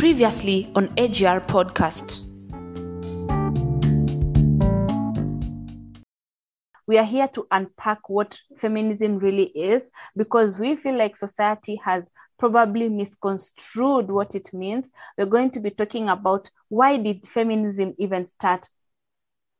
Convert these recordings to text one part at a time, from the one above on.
Previously on AGR Podcast. we are here to unpack what feminism really is because we feel like society has probably misconstrued what it means. We're going to be talking about why did feminism even start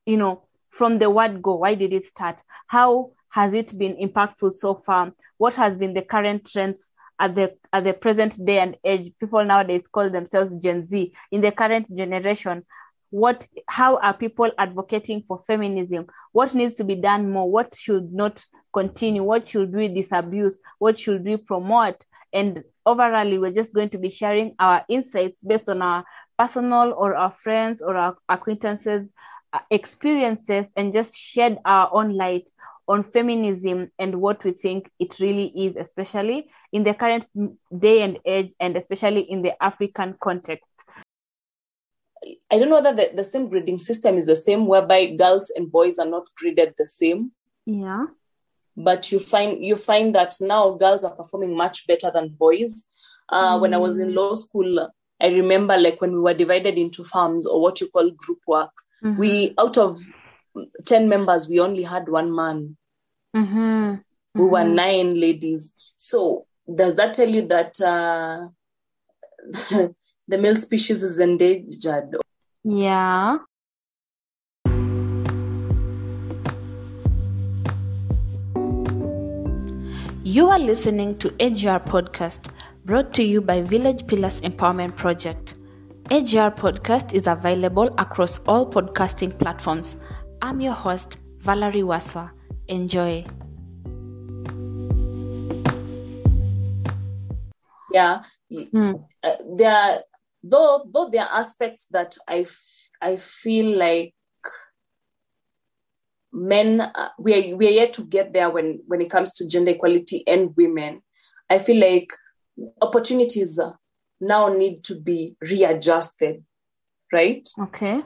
you know from the word go? Why did it start? How has it been impactful so far? What has been the current trends at the at the present day and age people nowadays call themselves gen z. In the current generation what how are people advocating for feminism? What needs to be done more? What should not continue? What should we disabuse? What should we promote? And overall we're just going to be sharing our insights based on our personal or our friends or our acquaintances uh, experiences and just shed our own light on feminism and what we think it really is especially in the current day and age and especially in the african context I don't know that the, the same grading system is the same, whereby girls and boys are not graded the same. yeah But you find you find that now girls are performing much better than boys. Uh, When I was in law school, I remember like when we were divided into farms or what you call group works. We out of ten members, we only had one man. Mm-hmm. We were nine ladies. So does that tell you that uh, the male species is endangered? yeah You are listening to AGR Podcast, brought to you by Village Pillars Empowerment Project. AGR Podcast is available across all podcasting platforms. I'm your host, Valerie Waswa. Enjoy. Yeah, Mm. uh, there are though though there are aspects that I f- I feel like men uh, we are we are yet to get there when when it comes to gender equality and women. I feel like opportunities now need to be readjusted, right? Okay.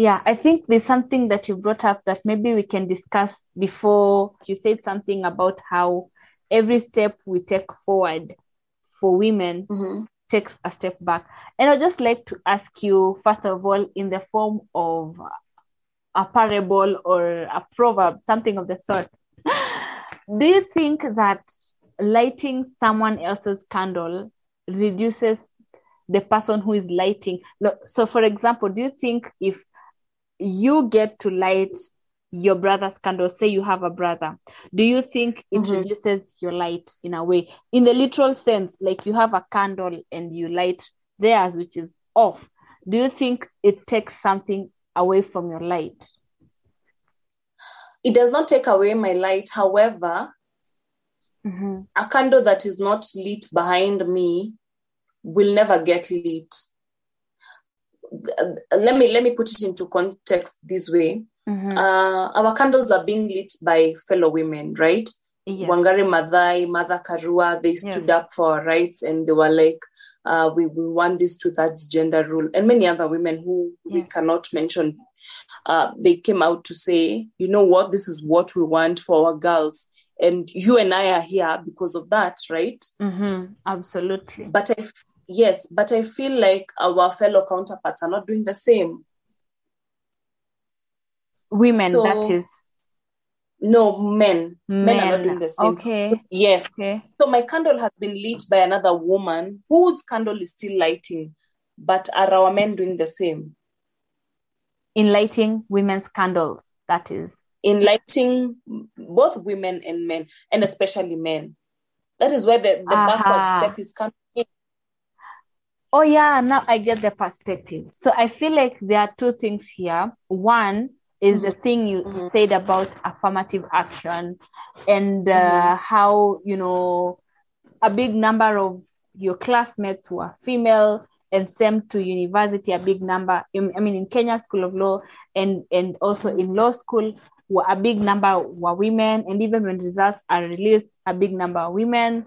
Yeah, I think there's something that you brought up that maybe we can discuss before you said something about how every step we take forward for women Mhm. takes a step back. And I'd just like to ask you, first of all, in the form of a parable or a proverb, something of the sort. Do you think that lighting someone else's candle reduces the person who is lighting? So, for example, do you think if you get to light your brother's candle, say you have a brother, do you think it Mhm. reduces your light in a way? In the literal sense, like you have a candle and you light theirs, which is off. Do you think it takes something away from your light? It does not take away my light. However, Mm-hmm. a candle that is not lit behind me will never get lit. Uh, Let me let me put it into context this way. Mm-hmm. Uh, our candles are being lit by fellow women, right? Yes. Wangari Maathai, Martha Karua, they stood Yes. up for our rights and they were like, uh, we, we want this two thirds gender rule. And many other women who we cannot mention, uh, they came out to say, you know what, this is what we want for our girls. And you and I are here because of that, right? Mm-hmm. Absolutely. But I, f- yes, but I feel like our fellow counterparts are not doing the same. Women, So, that is. No, men. Men, are not doing the same. Okay. Yes, Okay. So my candle has been lit by another woman whose candle is still lighting, but are our men doing the same? In lighting women's candles, that is. In lighting both women and men, and especially men. That is where the, the backward step is coming in. Oh yeah, now I get the perspective. So I feel like there are two things here. One is the thing you Mhm. said about affirmative action and uh, Mhm. how you know a big number of your classmates were female and same to university a big number i mean in kenya school of law and and also in law school were a big number were women and even when results are released a big number are women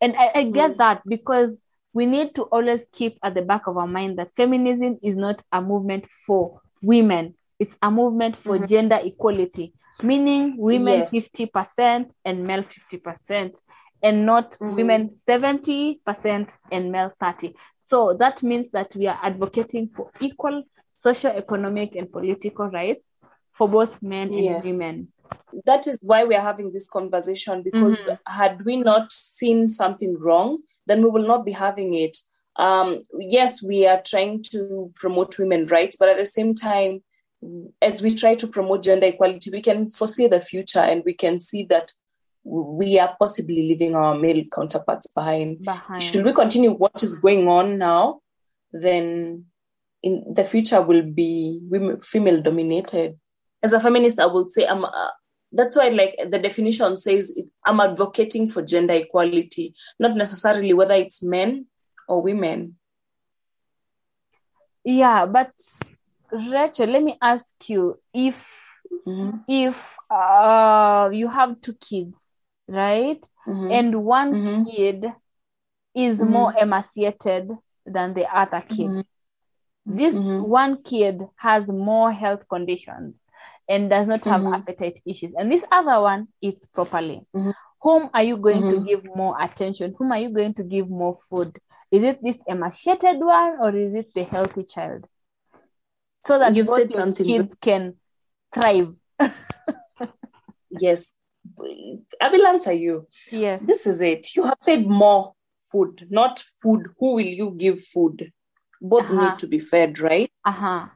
and i, I get Mm. that because we need to always keep at the back of our mind that feminism is not a movement for women it's a movement for Mhm. gender equality meaning women Yes. 50% and male 50% and not Mhm. women 70% and male 30 so that means that we are advocating for equal social, economic, and political rights for both men and women that is why we are having this conversation because Mhm. had we not seen something wrong then we will not be having it. Um, yes we are trying to promote women rights but at the same time as we try to promote gender equality we can foresee the future and we can see that we are possibly leaving our male counterparts behind. Behind. Should we continue what is going on now then in the future will be female dominated. As a feminist i would say i'm uh, that's why like the definition says it, i'm advocating for gender equality not necessarily whether it's men or women. Yeah but rachel let me ask you if Mhm, if uh, you have two kids right? Mhm, and one Mhm. kid is Mhm. more emaciated than the other kid. Mhm, this Mhm. one kid has more health conditions and does not have Mhm. appetite issues. And this other one eats properly. Mhm. whom are you going to Mhm. give more attention? Whom are you going to give more food? Is it this emaciated one or is it the healthy child? So that You've both said your something kids can thrive. Yes. I will answer you? Yes. This is it. You have said more food not food. Who will you give food? Both Uh-huh. need to be fed right? Uh-huh.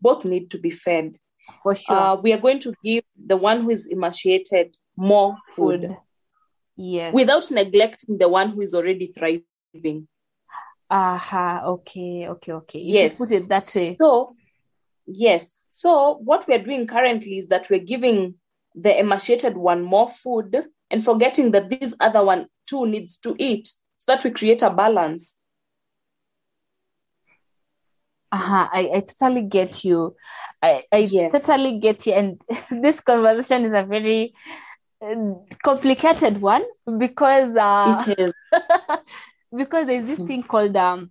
Both need to be fed for sure uh, we are going to give the one who is emaciated more food, food yes without neglecting the one who is already thriving. aha okay okay okay if yes. put it that way So, yes. So, what we are doing currently is that we're giving the emaciated one more food and forgetting that this other one too needs to eat so that we create a balance. Uh-huh I, I totally get you i i Yes. totally get you and this conversation is a very uh, complicated one because uh it is. because there's this Mm. thing called um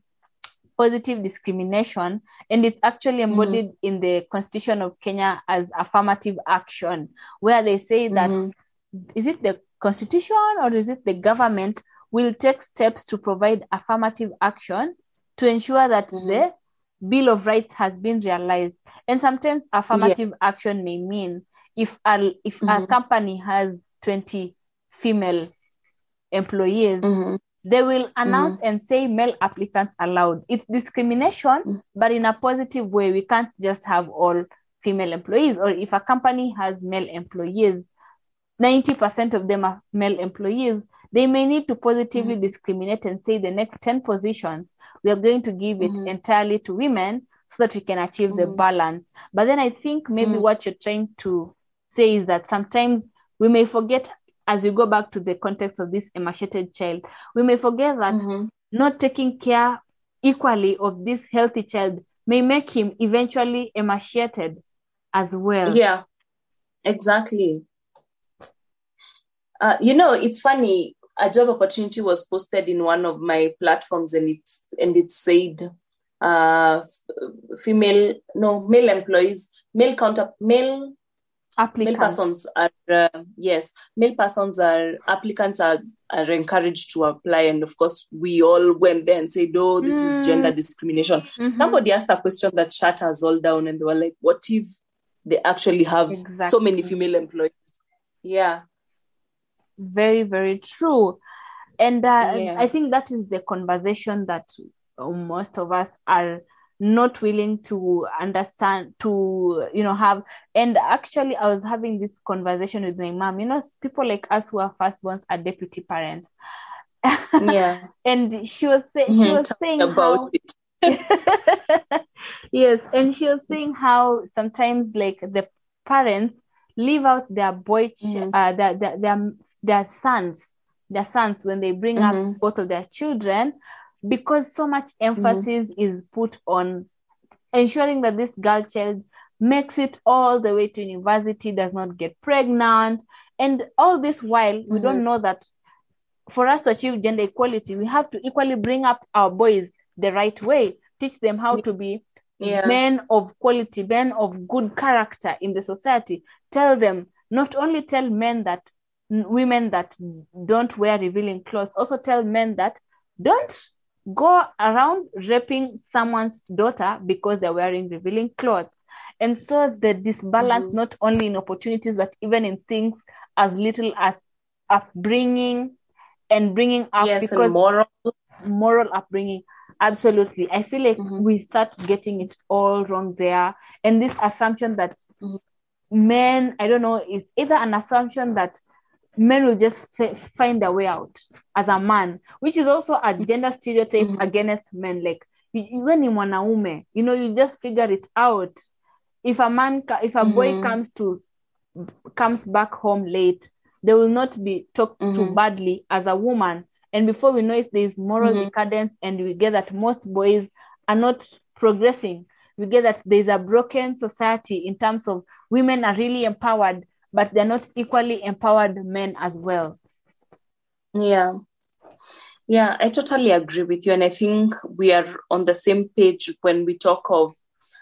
positive discrimination and it's actually embodied in the constitution of kenya as affirmative action where they say that Mhm. is it the constitution or is it the government will take steps to provide affirmative action to ensure that Mhm. the bill of rights has been realized and sometimes affirmative action may mean if a if a Mhm. company has 20 female employees Mhm. they will announce and say male applicants allowed it's discrimination Mm. but in a positive way we can't just have all female employees or if a company has male employees 90% of them are male employees they may need to positively discriminate and say the next 10 positions we are going to give it Mhm. entirely to women so that we can achieve the Mhm. balance but then i think maybe Mm. what you're trying to say is that sometimes we may forget as we go back to the context of this emaciated child we may forget that Mhm. not taking care equally of this healthy child may make him eventually emaciated as well. Yeah, exactly. Uh, you know, it's funny. A job opportunity was posted in one of my platforms, and it's and it said, uh, female no male employees, male counter male male persons are uh, yes male persons are applicants are are encouraged to apply. And of course we all went there and said oh this Mm. is gender discrimination. Mhm. somebody asked a question that shut us all down and they were like what if they actually have so many female employees? Yeah Very, very true. And uh, Yeah. I think that is the conversation that uh, most of us are not willing to understand to you know have. And actually i was having this conversation with my mom. You know people like us who are firstborns are deputy parents. Yeah. And she was say, she Mhm, was tell saying about how it. Yes. And she was saying how sometimes like the parents leave out their boy ch- Mhm. uh, their, their, their their sons their sons when they bring Mhm. up both of their children because so much emphasis is put on ensuring that this girl child makes it all the way to university does not get pregnant and all this while we Mhm. don't know that for us to achieve gender equality we have to equally bring up our boys the right way teach them how to be yeah men of quality, men of good character in the society. Tell them, not only tell men that women that don't wear revealing clothes also tell men that don't go around raping someone's daughter because they're wearing revealing clothes and so the disbalance Mhm. not only in opportunities but even in things as little as upbringing and bringing up yes, because and moral. moral upbringing absolutely i feel like Mhm. we start getting it all wrong there and this assumption that Mhm. men i don't know it's either an assumption that men will just f- find their way out as a man which is also a gender stereotype Mhm. against men like when ni mwanaume you know you just figure it out if a man if a boy Mhm. comes to comes back home late they will not be talked to Mhm. badly as a woman and before we know it there's moral Mhm. decadence and we get that most boys are not progressing we get that there's a broken society in terms of women are really empowered but they're not equally empowered men as well Yeah. Yeah, I totally agree with you. And I think we are on the same page when we talk of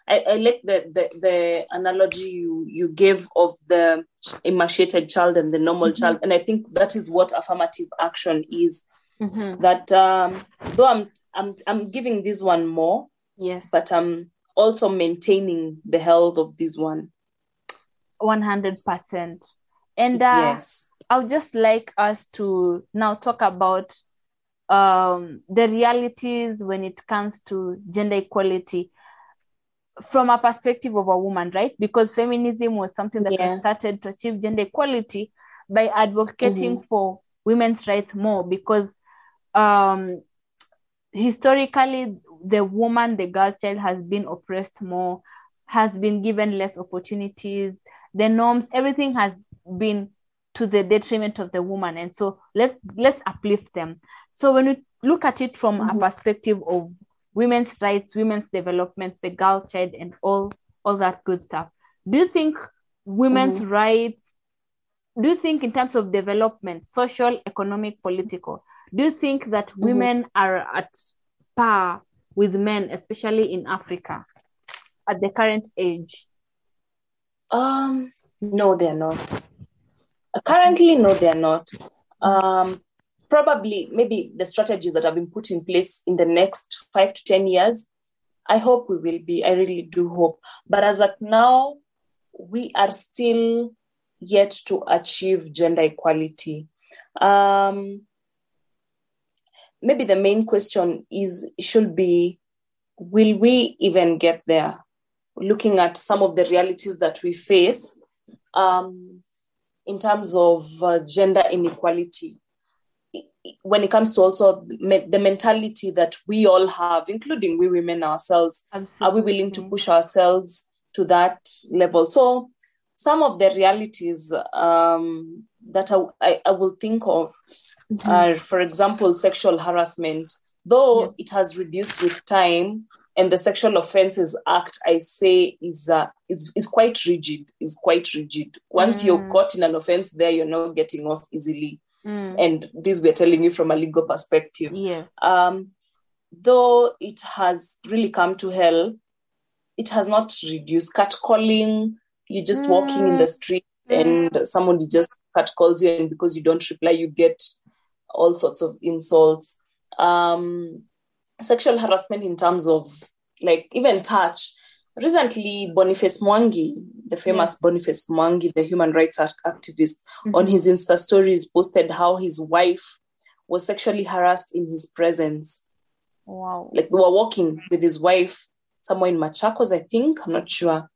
I, I like the, the the analogy you you gave of the emaciated child and the normal Mhm. child. And I think that is what affirmative action is. Mm-hmm. That um though I'm I'm I'm giving this one more, yes but I'm also maintaining the health of this one. 100% and uh, yes. I would just like us to now talk about um, the realities when it comes to gender equality from a perspective of a woman, right? Because feminism was something that Yeah. was started to achieve gender equality by advocating for women's rights more because um, historically the woman, the girl child has been oppressed more, has been given less opportunities, the norms, everything has been to the detriment of the woman. And so let let's uplift them. So when we look at it from Mhm. a perspective of women's rights women's development the girl child and all all that good stuff do you think women's rights do you think in terms of development social economic political do you think that women are at par with men especially in africa at the current age Um, no, they're not. Currently, no, they're not. Um, probably, maybe the strategies that have been put in place in the next five to 10 years, I hope we will be. I really do hope. But as at now, we are still yet to achieve gender equality. Um, maybe the main question is should be will we even get there? Looking at some of the realities that we face um, in terms of uh, gender inequality. When it comes to also the mentality that we all have, including we women ourselves, are we willing to push ourselves to that level? So, some of the realities um, that I, I, I will think of are, for example, sexual harassment. Though Yes. it has reduced with time, and the Sexual Offences Act, I say, is uh, is is quite rigid. Is quite rigid. Once you're Mm. caught in an offense, there you're not getting off easily. Mm, And this we're telling you from a legal perspective yes um, though it has really come to hell, it has not reduced catcalling. You're just walking in the street and somebody just catcalls you, and because you don't reply, you get all sorts of insults. Um, sexual harassment in terms of like even touch. Recently, Boniface Mwangi, the famous Boniface Mwangi, the human rights act- activist, on his Insta stories posted how his wife was sexually harassed in his presence. wow Like they were walking with his wife somewhere in Machakos, I think. I'm not sure.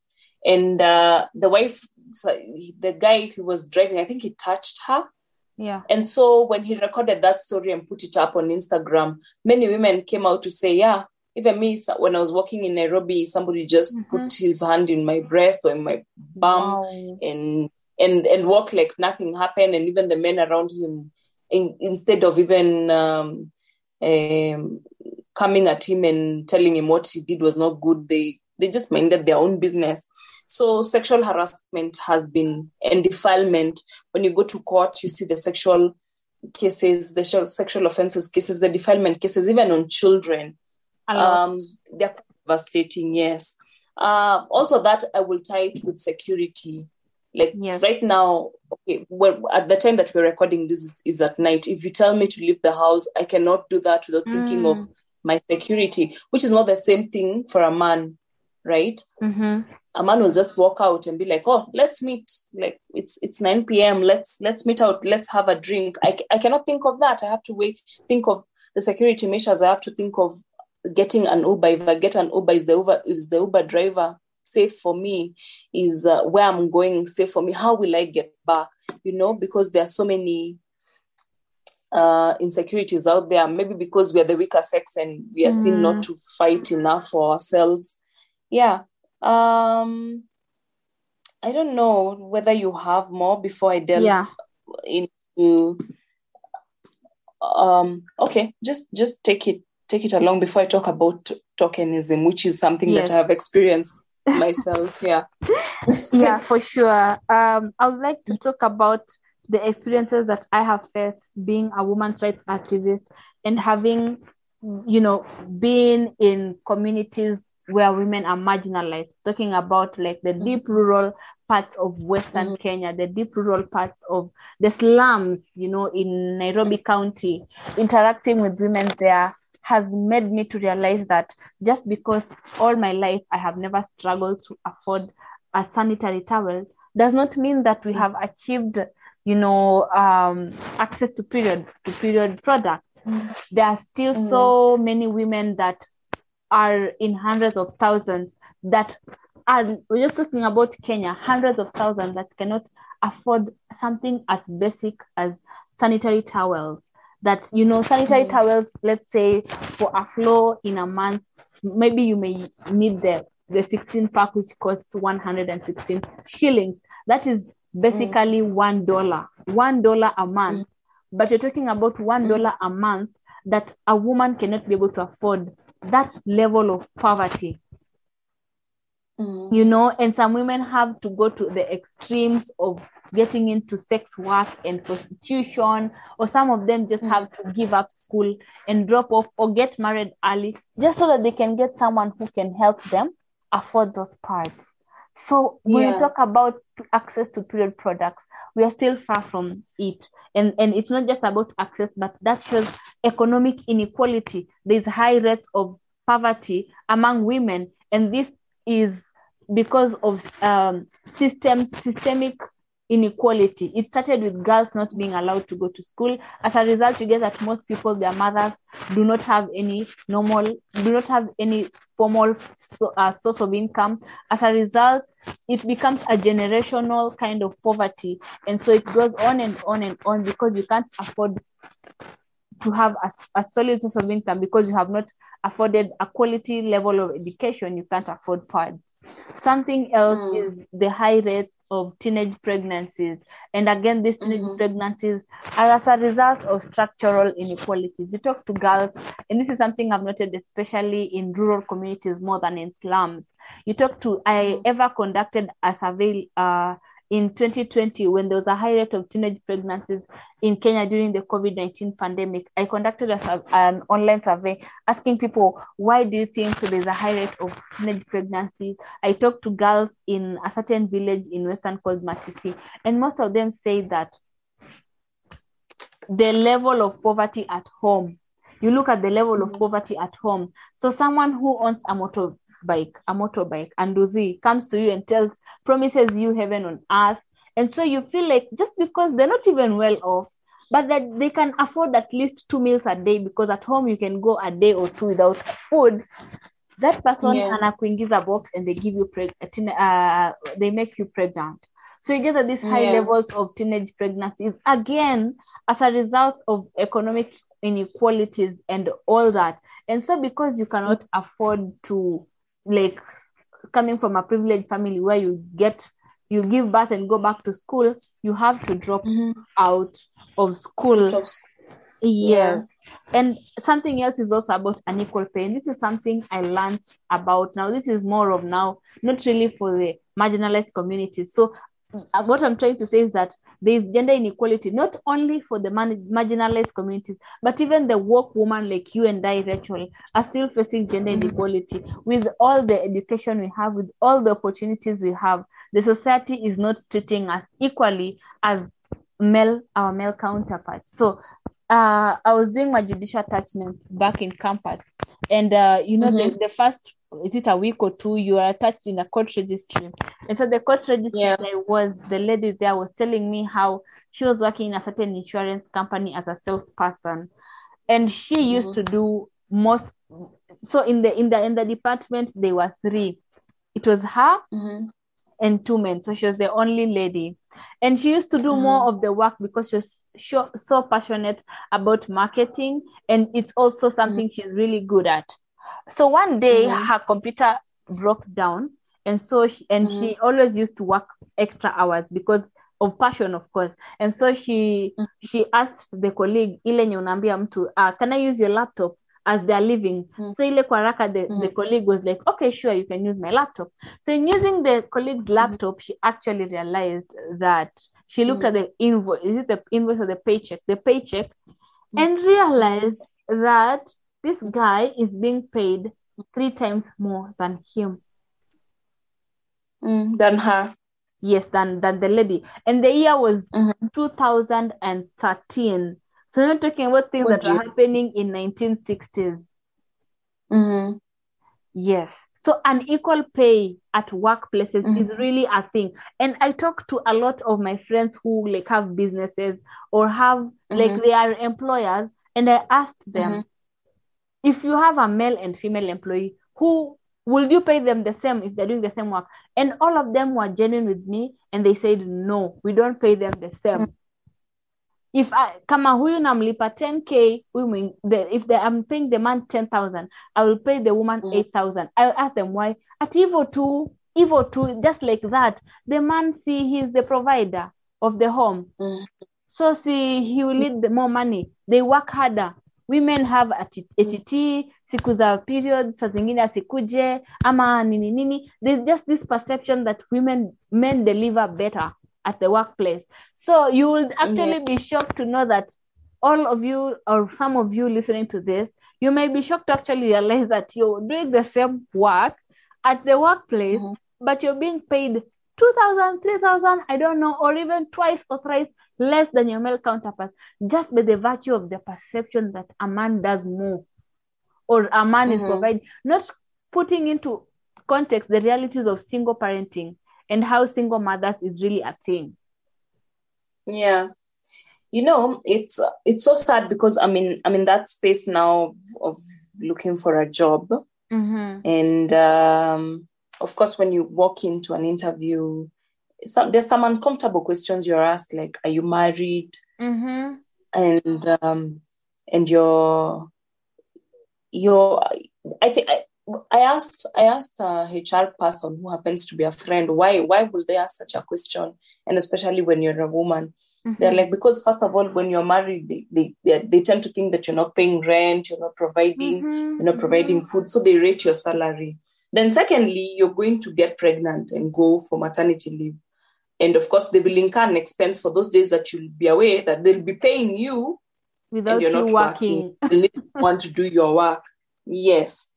And uh, the wife, so the guy who was driving, I think he touched her. Yeah. And so when he recorded that story and put it up on Instagram, many women came out to say, Yeah, even me, when I was walking in Nairobi, somebody just put his hand in my breast or in my bum wow. and and and walk like nothing happened. And even the men around him in, instead of even um, um, coming at him and telling him what he did was not good they they just minded their own business so sexual harassment has been and defilement when you go to court you see the sexual cases the sexual offenses cases the defilement cases even on children um, they're devastating, yes. Uh, also, that I will tie it with security. like Yes. right now okay well at the time that we're recording this is at night if you tell me to leave the house i cannot do that without thinking Mm. of my security which is not the same thing for a man right? Mm-hmm. a man will just walk out and be like oh let's meet like it's it's 9 p.m let's let's meet out let's have a drink. I, I cannot think of that. I have to wait think of the security measures. I have to think of getting an uber. If i get an uber is the uber is the uber driver safe for me? Is uh, where i'm going safe for me? How will i get back? You know because there are so many uh insecurities out there. Maybe because we are the weaker sex and we are seen Mm. not to fight enough for ourselves yeah um i don't know whether you have more before i delve Yeah. into um okay just just take it take it along before i talk about tokenism which is something Yes. that i have experienced myself yeah yeah, for sure. Um, I would like to talk about the experiences that I have faced being a women's rights activist and having, you know, been in communities where women are marginalized. Talking about like the deep rural parts of Western Mhm. Kenya, the deep rural parts of the slums, you know, in Nairobi County, interacting with women there has made me to realize that just because all my life I have never struggled to afford a sanitary towel does not mean that we have achieved you know um, access to period to period products there are still Mhm. so many women that are in hundreds of thousands that are we're just talking about kenya hundreds of thousands that cannot afford something as basic as sanitary towels. That you know sanitary Mhm. towels let's say for a floor in a month maybe you may need the the 16 pack which costs 116 shillings. That is basically mm. one dollar one dollar a month. Mm. But you're talking about one mm. dollar a month that a woman cannot be able to afford that level of poverty Mhm. you know and some women have to go to the extremes of getting into sex work and prostitution or some of them just have to give up school and drop off or get married early just so that they can get someone who can help them afford those parts so when Yeah. we talk about access to period products. We are still far from it. And and it's not just about access but that shows economic inequality. There's high rates of poverty among women. And this is because of um, systems systemic inequality. It started with girls not being allowed to go to school. As a result you get that most people their mothers do not have any normal do not have any formal so, uh, source of income. As a result it becomes a generational kind of poverty. And so it goes on and on and on because you can't afford to have a, a solid source of income because you have not afforded a quality level of education you can't afford pads something else Mm. is the high rates of teenage pregnancies and again these teenage Mhm. pregnancies are as a result of structural inequalities you talk to girls and this is something i've noted especially in rural communities more than in slums you talk to i Mhm. ever conducted a survey uh, in 2020 when there was a high rate of teenage pregnancies in Kenya during the COVID 19 pandemic, I conducted a, an online survey asking people, why do you think there's a high rate of teenage pregnancies? I talked to girls in a certain village in Western called Matisi, and most of them say that the level of poverty at home, you look at the level of poverty at home. So, someone who owns a motorbike, a motorbike, and Uzi comes to you and tells, promises you heaven on earth. And so you feel like just because they're not even well off, but that they can afford at least two meals a day because at home you can go a day or two without food that person Yeah. anakuingiza box and they give you preg- uh, they make you pregnant so you get that these high Yeah. levels of teenage pregnancies again as a result of economic inequalities and all that and so because you cannot afford to like coming from a privileged family where you get you give birth and go back to school you have to drop Mhm. out of school Out of s- Yes. And something else is also about unequal pay. And this is something I learned about. Now, this is more of now, not really for the marginalized communities. So what I'm trying to say is that there is gender inequality not only for the marginalized communities, but even the work woman like you and I, Rachel, are still facing gender inequality. With all the education we have, with all the opportunities we have, the society is not treating us equally as male our male counterparts. So uh, I was doing my judicial attachment back in campus, and uh, you know Mhm. the, the first is it a week or two you are attached in a court registry, and so the court registry Yeah. I was the lady there was telling me how she was working in a certain insurance company as a salesperson, and she used to do most. So in the in the in the department there were three. It was her Mhm. and two men. So she was the only lady. And she used to do more of the work because she was so, so passionate about marketing. And it's also something mm. she's really good at. So one day Mhm. her computer broke down. And so she, and she mm. always used to work extra hours because of passion of course and so she mm. she asked the colleague ile yenye unaambia mtu uh, can i use your laptop as they're leaving so ile kwa haraka the, the colleague was like okay sure you can use my laptop so in using the colleague's laptop she actually realized that she looked at the invoice is it the invoice or the paycheck the paycheck and realized that this guy is being paid three times more than him. Mm, than her. yes than than the lady. And the year was Mhm. 2013 so we're not talking about things Oh, that are happening in 1960s Mhm. yes so unequal pay at workplaces Mhm. is really a thing and i talk to a lot of my friends who like have businesses or have like Mhm. they are employers and i asked them Mhm. if you have a male and female employee who will you pay them the same if they're doing the same work and all of them were genuine with me and they said no we don't pay them the same if I, kama huyu namlipa 10k huyu the, if the, I'm paying the man 10,000 I will pay the woman Mm. 8,000 I ask them why. At hivyo tu hivyo tu just like that the man see he's the provider of the home. Mm. so see he will need the more money. They work harder. Women have ati- att siku za period saa zingine asikuje ama nini nini. There's just this perception that women men deliver better at the workplace so you will actually be shocked to know that all of you or some of you listening to this you may be shocked to actually realize that you're doing the same work at the workplace Mhm. but you're being paid 2000 3000 i don't know or even twice or thrice less than your male counterparts just by the virtue of the perception that a man does more or a man is Mhm. providing not putting into context the realities of single parenting and how single mothers is really a thing Yeah. You know, it's it's so sad because I'm in I'm in that space now of, of looking for a job. mm-hmm. And um, of course, when you walk into an interview, some, there's some uncomfortable questions you're asked, like, "Are you married?" Mm-hmm. and um, and your your I think I, asked I asked uh, a HR person who happens to be a friend why why would they ask such a question and especially when you're a woman they're mm-hmm. like because first of all when you're married they, they they they tend to think that you're not paying rent you're not providing Mhm, you're not providing mm-hmm. food so they rate your salary then secondly you're going to get pregnant and go for maternity leave and of course they will incur an expense for those days that you'll be away that they'll be paying you without and you're you not working. working. you need someone to do your work. Yes.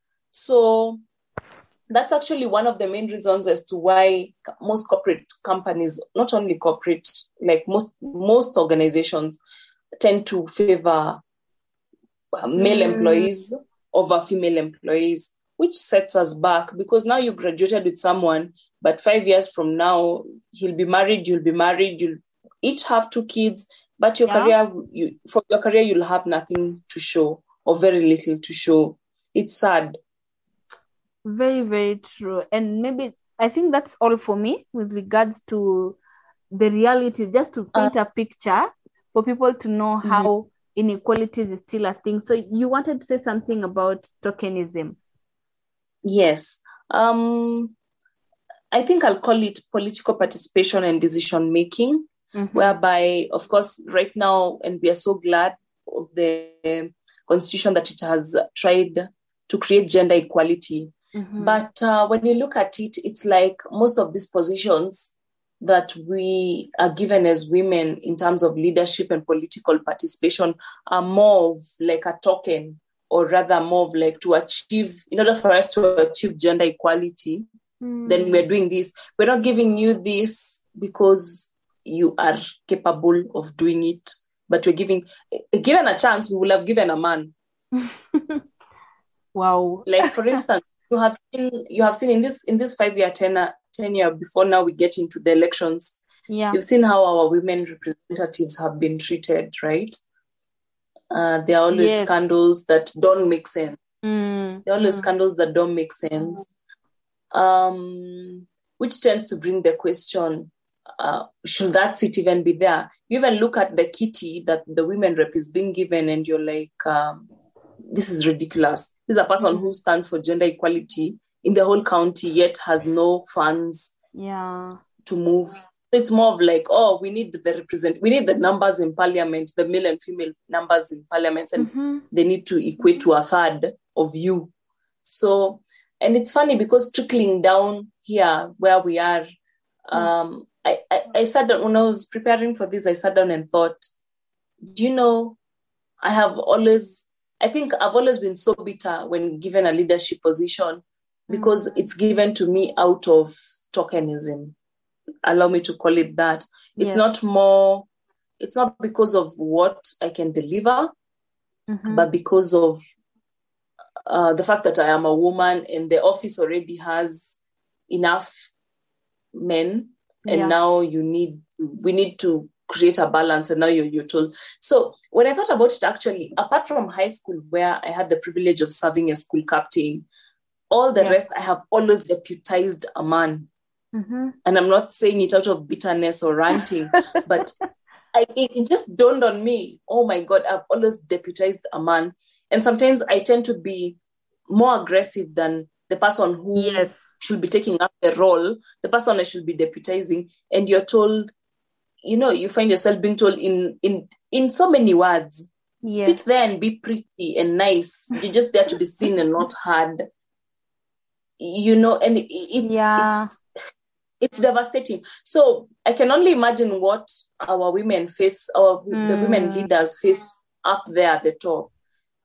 So that's actually one of the main reasons as to why most corporate companies, not only corporate, like most most organizations, tend to favor uh, male Mm. employees over female employees, which sets us back because now you graduated with someone, but five years from now he'll be married, you'll be married, you'll each have two kids, but your Yeah. career you, for your career you'll have nothing to show or very little to show. It's sad. Very, very true. And maybe I think that's all for me with regards to the reality, just to paint a picture for people to know how inequalities is still a thing. So you wanted to say something about tokenism. Yes. Um, I think I'll call it political participation and decision making, Mhm. whereby, of course, right now, and we are so glad of the constitution that it has tried to create gender equality. Mhm. But uh, when you look at it, it's like most of these positions that we are given as women in terms of leadership and political participation are more of like a token or rather more of like to achieve in order for us to achieve gender equality Mm. then we're doing this we're not giving you this because you are capable of doing it but we're giving given a chance we will have given a man wow. like for instance you have seen you have seen in this in this five year tenure tenure before now we get into the elections Yeah. you've seen how our women representatives have been treated right uh, there are always Yes. scandals that don't make sense Mm. there are always Mm. scandals that don't make sense um, which tends to bring the question uh, should that seat even be there you even look at the kitty that the women rep is being given and you're like um, this is ridiculous this is a person Mhm. who stands for gender equality in the whole county yet has no funds Yeah. to move it's more of like oh we need the represent we need the numbers in parliament the male and female numbers in parliament and Mhm. they need to equate to a third of you. So, and it's funny because trickling down here where we are, um, I, I, I sat down when I was preparing for this, I sat down and thought, do you know, I have always, I think I've always been so bitter when given a leadership position because it's given to me out of tokenism. Allow me to call it that. It's Yes. not more, it's not because of what I can deliver, Mhm. but because of uh, the fact that I am a woman and the office already has enough men, and Yeah. now you need we need to create a balance, and now you're you're told. So when I thought about it, actually, apart from high school, where I had the privilege of serving as school captain, all the Yeah. rest I have always deputized a man Mhm. and I'm not saying it out of bitterness or ranting, but I, it, it just dawned on me. Oh my God, I've always deputized a man, and sometimes I tend to be more aggressive than the person who Yes. should be taking up the role, the person I should be deputizing, and you're told, you know, you find yourself being told in in in so many words, Yes. sit there and be pretty and nice. You're just there to be seen and not heard. You know, and it's Yeah. it's it's devastating. So I can only imagine what our women face, our the women Mm. leaders face up there at the top.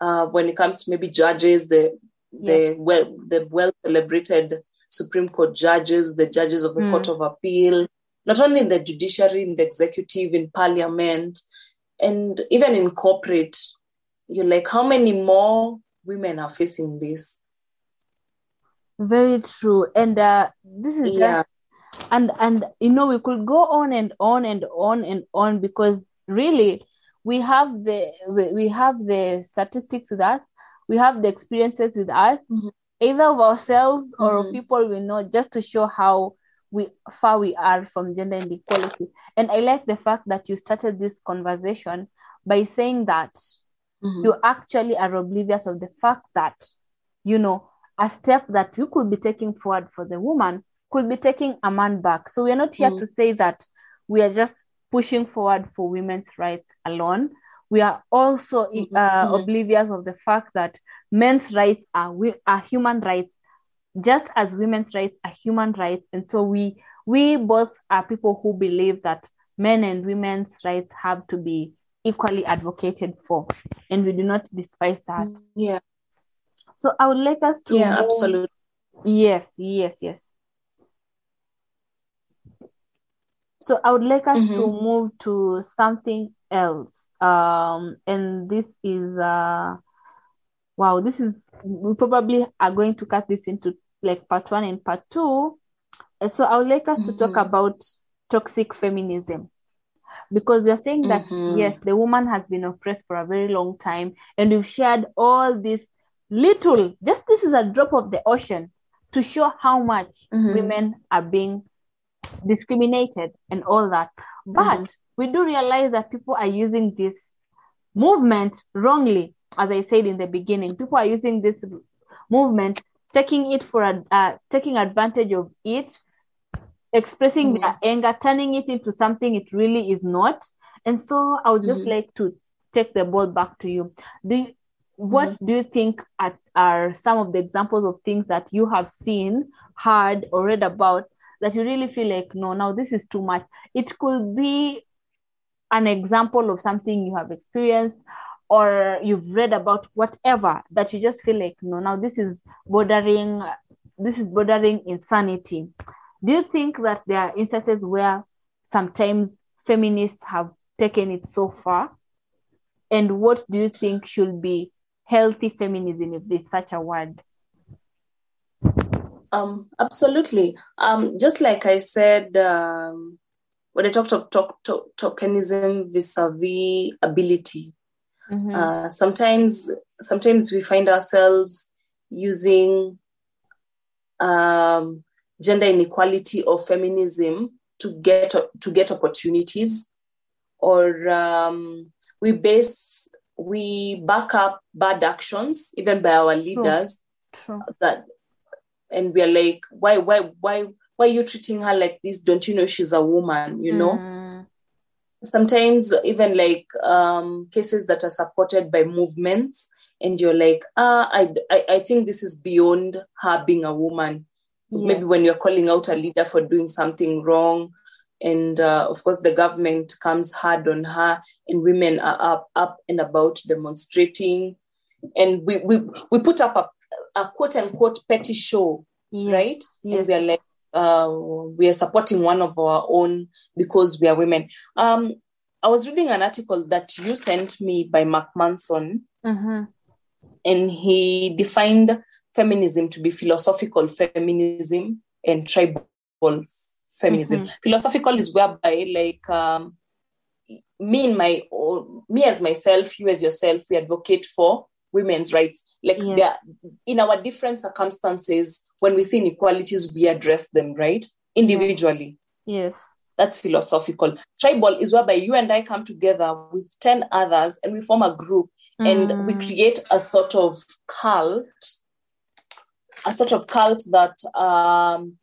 Uh, when it comes to maybe judges, the the well the well celebrated Supreme Court judges, the judges of the Mm. Court of Appeal, not only in the judiciary, in the executive, in parliament, and even in corporate. You're like, how many more women are facing this? Very true. And uh, this is Yeah. just and and you know we could go on and on and on and on because really we have the we, we have the statistics with us, we have the experiences with us, Mhm. either of ourselves or Mhm. people we know, just to show how we far we are from gender inequality. And I like the fact that you started this conversation by saying that Mhm. you actually are oblivious of the fact that you know a step that you could be taking forward for the woman could be taking a man back so we're not here Mm. to say that we are just pushing forward for women's rights alone we are also Mhm, uh, mhm. oblivious of the fact that men's rights are are human rights just as women's rights are human rights and so we we both are people who believe that men and women's rights have to be equally advocated for and we do not despise that Yeah, so i would like us to yeah, move- absolutely. yes yes yes so i would like us to Mhm. move to something else um and this is uh wow this is we probably are going to cut this into like part one and part two Uh, so i would like us to talk Mhm. about toxic feminism because we're saying that Mhm. yes the woman has been oppressed for a very long time and we've shared all this little just this is a drop of the ocean to show how much Mhm. women are being discriminated and all that but Mhm. we do realize that people are using this movement wrongly as i said in the beginning people are using this movement taking it for a uh, taking advantage of it expressing Mhm. their anger turning it into something it really is not and so i would just Mhm. like to take the ball back to you do you, what do you think are, are some of the examples of things that you have seen heard or read about that you really feel like no now this is too much it could be an example of something you have experienced or you've read about whatever that you just feel like no now this is bordering this is bordering insanity. Do you think that there are instances where sometimes feminists have taken it so far? And what do you think should be healthy feminism if there's such a word? Um, absolutely. Um, just like I said, um, when I talked of to- to- tokenism vis-a-vis ability, Mhm. uh, sometimes sometimes we find ourselves using um, gender inequality or feminism to get to get opportunities, or um, we base we back up bad actions even by our leaders True. that and we're like why why why why are you treating her like this? Don't you know she's a woman? You know? Mm, sometimes even like um cases that are supported by movements and you're like ah I, I i think this is beyond her being a woman yeah. maybe when you're calling out a leader for doing something wrong and uh, of course the government comes hard on her and women are up up and about demonstrating and we we, we put up a, a quote unquote petty show Yes. right? Yes. And we are like, uh, we are supporting one of our own because we are women. Um, I was reading an article that you sent me by Mark Manson, Mhm. and he defined feminism to be philosophical feminism and tribal feminism. Philosophical is whereby, like, um, me and my, or me as myself, you as yourself, we advocate for women's rights. Like, Yes. in our different circumstances, when we see inequalities, we address them, right? Individually. Yes. That's philosophical. Tribal is whereby you and I come together with 10 others and we form a group and we Mm. create a sort of cult, a sort of cult that um,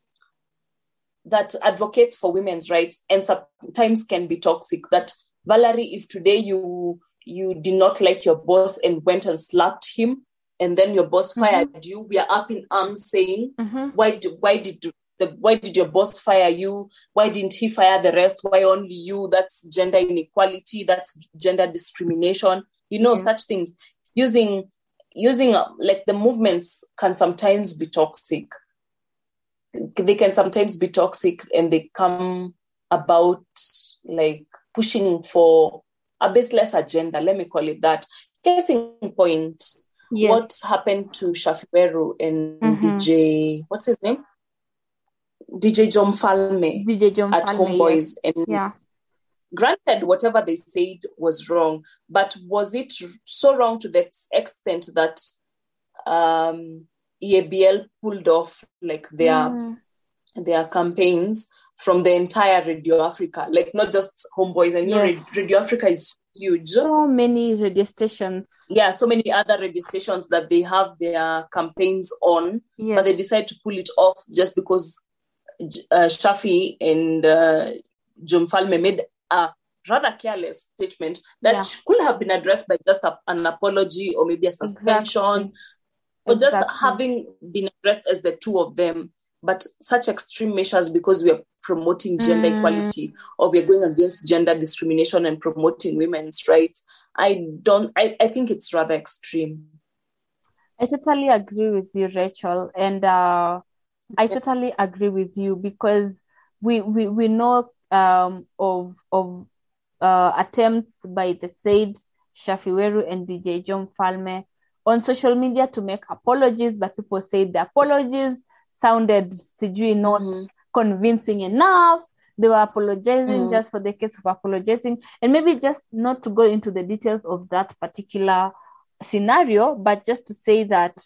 that advocates for women's rights and sometimes can be toxic. That Valerie, if today you you did not like your boss and went and slapped him, and then your boss fired you, we are up in arms saying, Mhm. why did why did the why did your boss fire you? Why didn't he fire the rest? Why only you? That's gender inequality. That's gender discrimination. You know Yeah. such things. Using using uh, like the movements can sometimes be toxic. They can sometimes be toxic, and they come about like pushing for a baseless agenda. Let me call it that. Case in point, Yes. what happened to Shaffie Weru and Mhm. DJ, what's his name? DJ Joe Mfalme DJ John at Palmer, Homeboyz. And Yeah. granted, whatever they said was wrong, but was it so wrong to the extent that um, EABL pulled off like their Mm. their campaigns from the entire Radio Africa, like not just Homeboyz. And know, Yes. Radio Africa is huge. So many radio stations. Yeah, so many other radio stations that they have their campaigns on. Yes. but they decide to pull it off just because uh, Shaffie and uh, Joe Mfalme made a rather careless statement that Yeah. could have been addressed by just a, an apology or maybe a suspension Exactly. or just Exactly. having been addressed as the two of them. But such extreme measures because we are promoting gender Mm. equality or we're going against gender discrimination and promoting women's rights, I don't. I, I think it's rather extreme. I totally agree with you, Rachel, and uh, I totally agree with you because we we, we know um, of of uh, attempts by the said Shaffie Weru and DJ Joe Mfalme on social media to make apologies, but people said the apologies sounded sijui not Mhm. convincing enough. They were apologizing Mm. just for the case of apologizing, and maybe just not to go into the details of that particular scenario, but just to say that,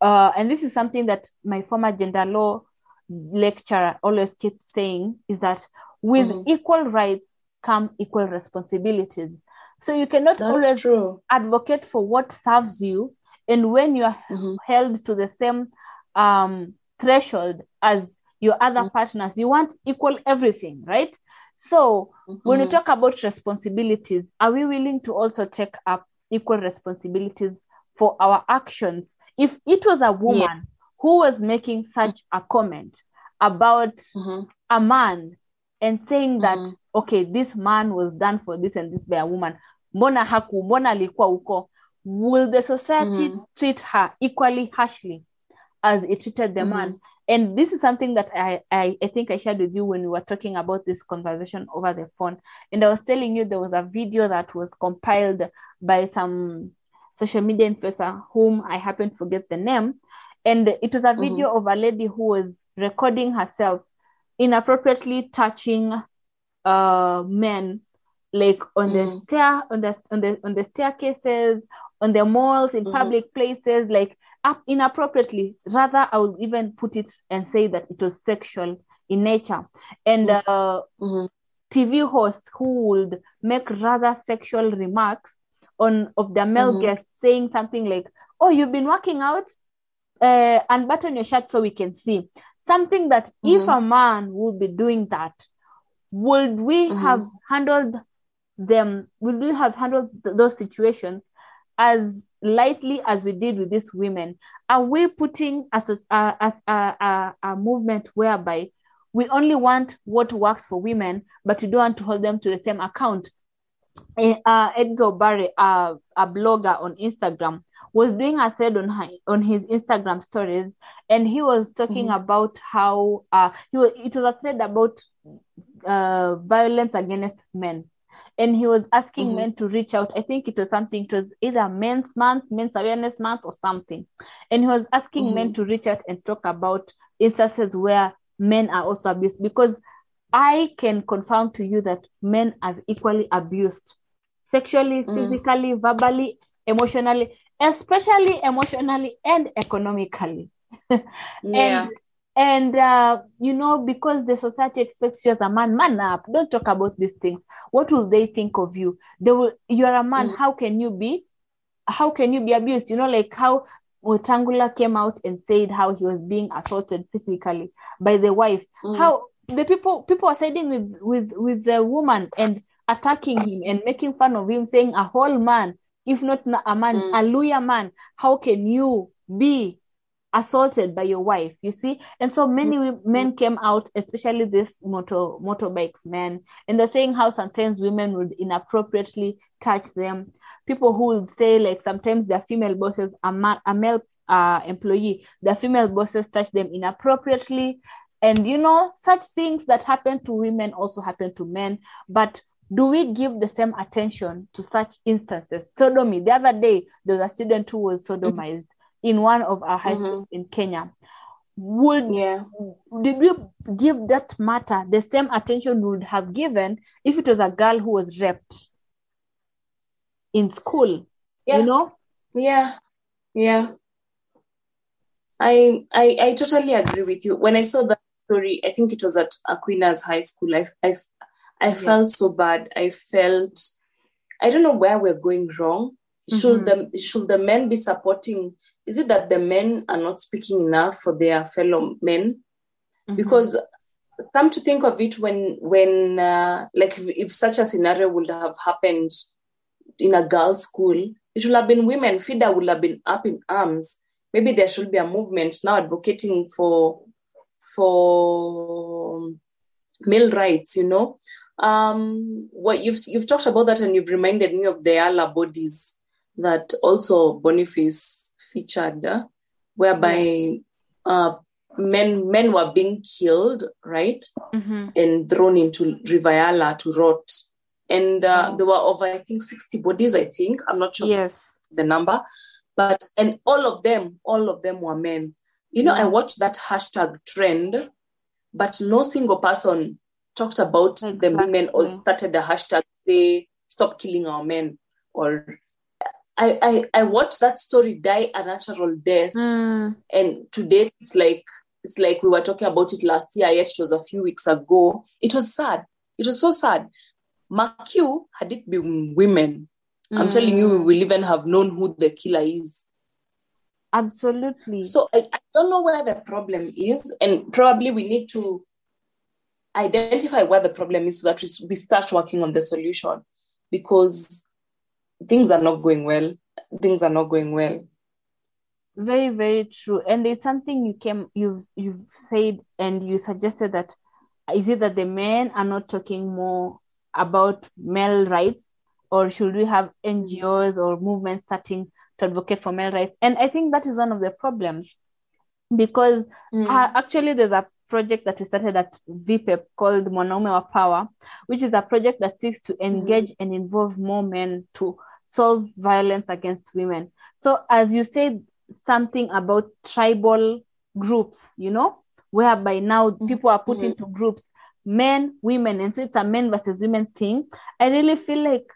uh, and this is something that my former gender law lecturer always keeps saying, is that with Mhm. equal rights come equal responsibilities. So you cannot That's always true. advocate for what serves you, and when you are Mhm. held to the same um, threshold as your other Mhm. partners, you want equal everything, right? So when we Mhm. talk about responsibilities, are we willing to also take up equal responsibilities for our actions? If it was a woman who was making such a comment, about Mhm. a man and saying that Mhm. okay this man was done for this and this by a woman mbona haku mbona alikuwa huko will the society Mhm. treat her equally harshly as it treated the man Mhm. and this is something that I, I i think i shared with you when we were talking about this conversation over the phone and i was telling you there was a video that was compiled by some social media influencer whom i happen to forget the name and it was a video of a lady who was recording herself inappropriately touching uh men like on the Mhm. stair on the on the on the staircases on the malls in Mhm. public places like up inappropriately rather i would even put it and say that it was sexual in nature and Mhm. uh Mhm. tv hosts who would make rather sexual remarks on of their male Mhm. guests saying something like oh you've been working out uh, unbutton your shirt so we can see something that if Mhm. a man would be doing that would we Mhm. have handled them would we have handled th- those situations as lightly as we did with these women are we putting as a, as a, a, a movement whereby we only want what works for women but we don't want to hold them to the same account Eh, uh, Edgar Barry, uh, a blogger on Instagram, was doing a thread on her, on his Instagram stories, and he was talking Mhm. about how uh, he was, it was a thread about uh, violence against men, and he was asking Mhm. men to reach out. I think it was something. It was either Men's Month, Men's Awareness Month, or something, and he was asking men Mhm. to reach out and talk about instances where men are also abused because I can confirm to you that men are equally abused sexually, Mm. physically, verbally, emotionally, especially emotionally and economically. Yeah. And uh, you know, because the society expects you as a man, man up. Don't talk about these things. What will they think of you? They will. You're a man. Mm. How can you be? How can you be abused? You know, like how Wetangula came out and said how he was being assaulted physically by the wife Mhm. how the people people are siding with with with the woman and attacking him and making fun of him saying a whole man if not a man Mm. a lawyer man how can you be assaulted by your wife you see? And so many wi- men came out especially this motor motorbikes men and they're saying how sometimes women would inappropriately touch them. People who would say like sometimes their female bosses a, ma- a male uh, employee their female bosses touch them inappropriately. And you know such things that happen to women also happen to men. But do we give the same attention to such instances? Sodomy the other day there was a student who was sodomized in one of our high Mhm. schools in kenya would Yeah. did we give that matter the same attention we would have given if it was a girl who was raped in school Yeah. you know Yeah, yeah. I I I totally agree with you. When I saw that story, I think it was at Aquinas High School. I I I felt so bad. I felt I don't know where we're going wrong. Should the should the men be supporting? Is it that the men are not speaking enough for their fellow men? Because come to think of it, when when uh, like if, if such a scenario would have happened in a girls' school, it would have been women. FIDA would have been up in arms. Maybe there should be a movement now advocating for for male rights. You know, um, what you've you've talked about that, and you've reminded me of the Yala bodies that also Boniface featured, uh, whereby uh, men men were being killed, right? Mhm. and thrown into River Yala to rot. And uh, Wow. there were over, I think, 60 bodies, I think. I'm not sure yes the number. But, and all of them, all of them were men. You know, I watched that hashtag trend, but no single person talked about the women or started the hashtag, they stop killing our men. Or I, I, I watched that story die a natural death. Mm. and to date it's like it's like we were talking about it last year. Yet it was a few weeks ago. It was sad. It was so sad. Mark you had it been women. I'm telling you we Mm. will even have known who the killer is. Absolutely. So I, I don't know where the problem is. And probably we need to identify where the problem is so that we, we start working on the solution. Because things are not going well. Things are not going well. Very very true. And it's something you came you've you've said and you suggested that is it that the men are not talking more about male rights? Or should we have ngos or movements starting to advocate for male rights? And i think that is one of the problems. Because Mm. uh, actually there's a project that we started at VPEP called Mwanaume wa Power, which is a project that seeks to engage and involve more men to solve violence against women. So, as you said, something about tribal groups, you know, whereby now people are put Mhm. into groups, men, women, and so it's a men versus women thing. I really feel like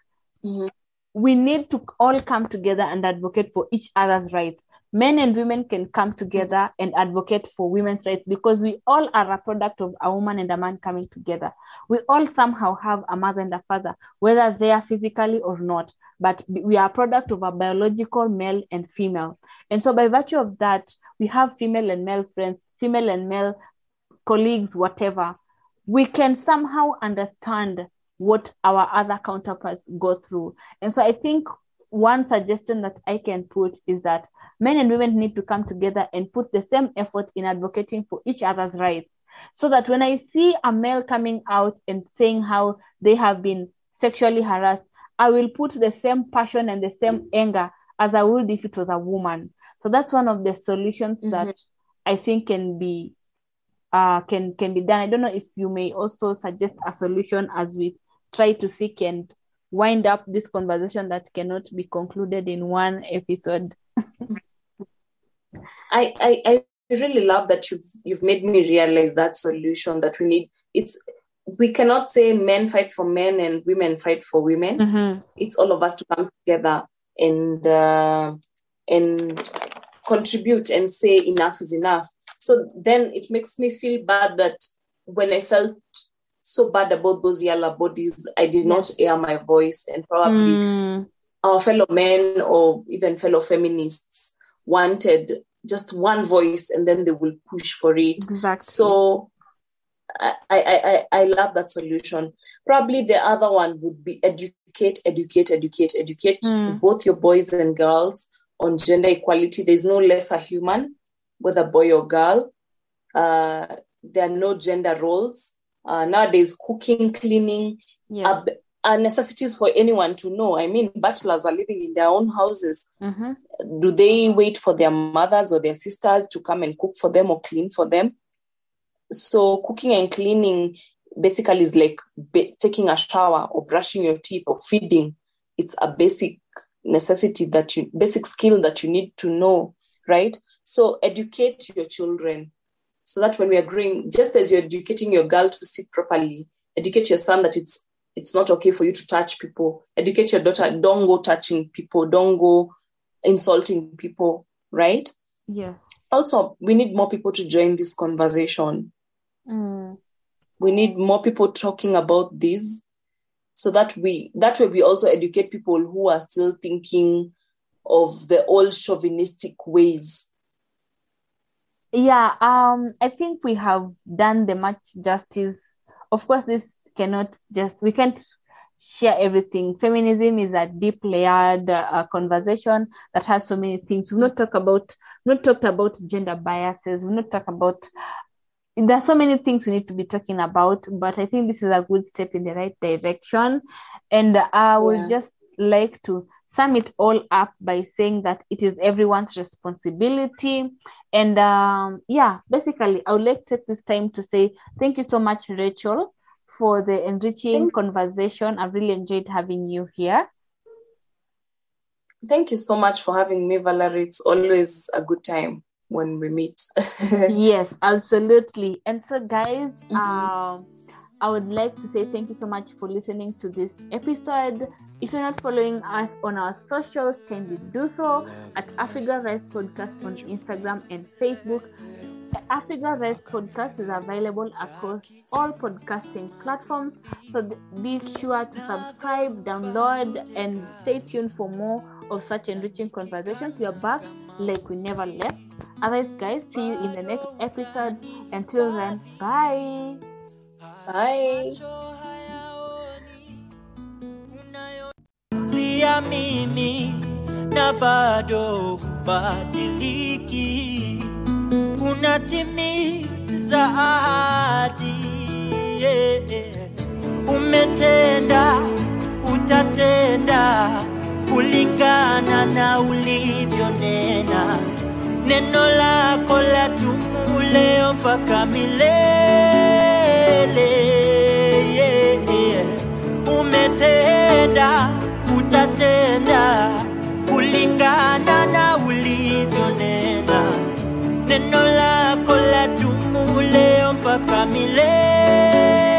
Mhm. we need to all come together and advocate for each other's rights. Men and women can come together and advocate for women's rights because we all are a product of a woman and a man coming together. We all somehow have a mother and a father, whether they are physically or not, but we are a product of a biological male and female. And so, by virtue of that, we have female and male friends, female and male colleagues, whatever. We can somehow understand what our other counterparts go through. And so I think one suggestion that I can put is that men and women need to come together and put the same effort in advocating for each other's rights. So that when I see a male coming out and saying how they have been sexually harassed, I will put the same passion and the same anger as I would if it was a woman. So that's one of the solutions Mhm. that I think can be uh can can be done. I don't know if you may also suggest a solution as we try to seek and wind up this conversation that cannot be concluded in one episode. I, I I really love that you've you've made me realize that solution that we need. It's we cannot say men fight for men and women fight for women. Mm-hmm. It's all of us to come together and uh, and contribute and say enough is enough. So then it makes me feel bad that when I felt so bad about those Yala bodies, I did not air my voice and probably Mm, our fellow men or even fellow feminists wanted just one voice and then they will push for it. exactly. So I, I, I, I love that solution. Probably the other one would be educate, educate, educate, educate Mm. both your boys and girls on gender equality. There's no lesser human, whether boy or girl. Uh, there are no gender roles. Uh, nowadays, cooking, cleaning, yes. are, are necessities for anyone to know. I mean, bachelors are living in their own houses. Mhm. Do they wait for their mothers or their sisters to come and cook for them or clean for them? So, cooking and cleaning basically is like ba- taking a shower or brushing your teeth or feeding. It's a basic necessity that you, basic skill that you need to know, right? So, educate your children so that when we are growing, just as you're educating your girl to sit properly, educate your son that it's it's not okay for you to touch people. Educate your daughter, don't go touching people, don't go insulting people, right? Yes. Also, we need more people to join this conversation. Mm. We need more people talking about this so that we that way we also educate people who are still thinking of the old chauvinistic ways. Yeah, um, I think we have done the much justice. Of course, this cannot just, we can't share everything. Feminism is a deep layered uh, conversation that has so many things. We've not talked about, not talked about gender biases. We've not talked about, there are so many things we need to be talking about, but I think this is a good step in the right direction. And I would Yeah. just like to sum it all up by saying that it is everyone's responsibility. And um, yeah, basically, I would like to take this time to say thank you so much, Rachel, for the enriching conversation. I've really enjoyed having you here. Thank you so much for having me, Valerie. It's always a good time when we meet. yes, absolutely. And so, guys, Mhm. um, I would like to say thank you so much for listening to this episode. If you're not following us on our socials, kindly do so at Africa Rise Podcast on Instagram and Facebook. The Africa Rise Podcast is available across all podcasting platforms. So be sure to subscribe, download, and stay tuned for more of such enriching conversations. We are back like we never left. Otherwise, guys, see you in the next episode. Until then, bye. Bye. siamini na bado haubadiliki, unatimiza ahadi. Yeah. Umetenda, utatenda kulingana na ulivyonena. Neno lako ladumu leo mpaka milele. Yeah. Umetenda, utatenda kulingana na ulivyonena. Neno lako ladumu leo mpaka milele,